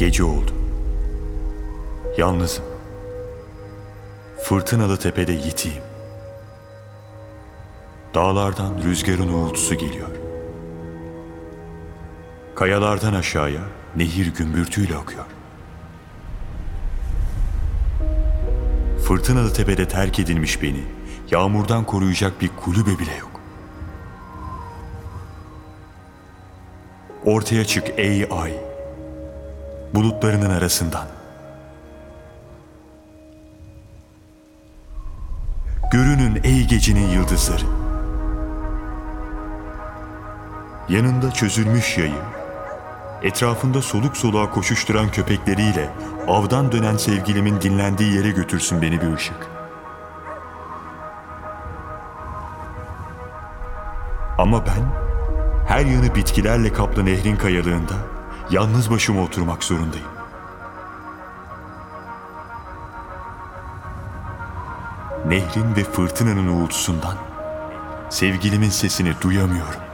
Gece oldu. Yalnızım. Fırtınalı tepede yitiyim. Dağlardan rüzgarın uğultusu geliyor. Kayalardan aşağıya nehir gümbürtüyle akıyor. Fırtınalı tepede terk edilmiş beni, yağmurdan koruyacak bir kulübe bile yok. Ortaya çık ey ay, bulutlarının arasından. Görünün ey gecenin yıldızları. Yanında çözülmüş yayı, etrafında soluk soluğa koşuşturan köpekleriyle avdan dönen sevgilimin dinlendiği yere götürsün beni bir ışık. Ama ben her yanı bitkilerle kaplı nehrin kayalığında yalnız başıma oturmak zorundayım. Nehrin ve fırtınanın uğultusundan sevgilimin sesini duyamıyorum.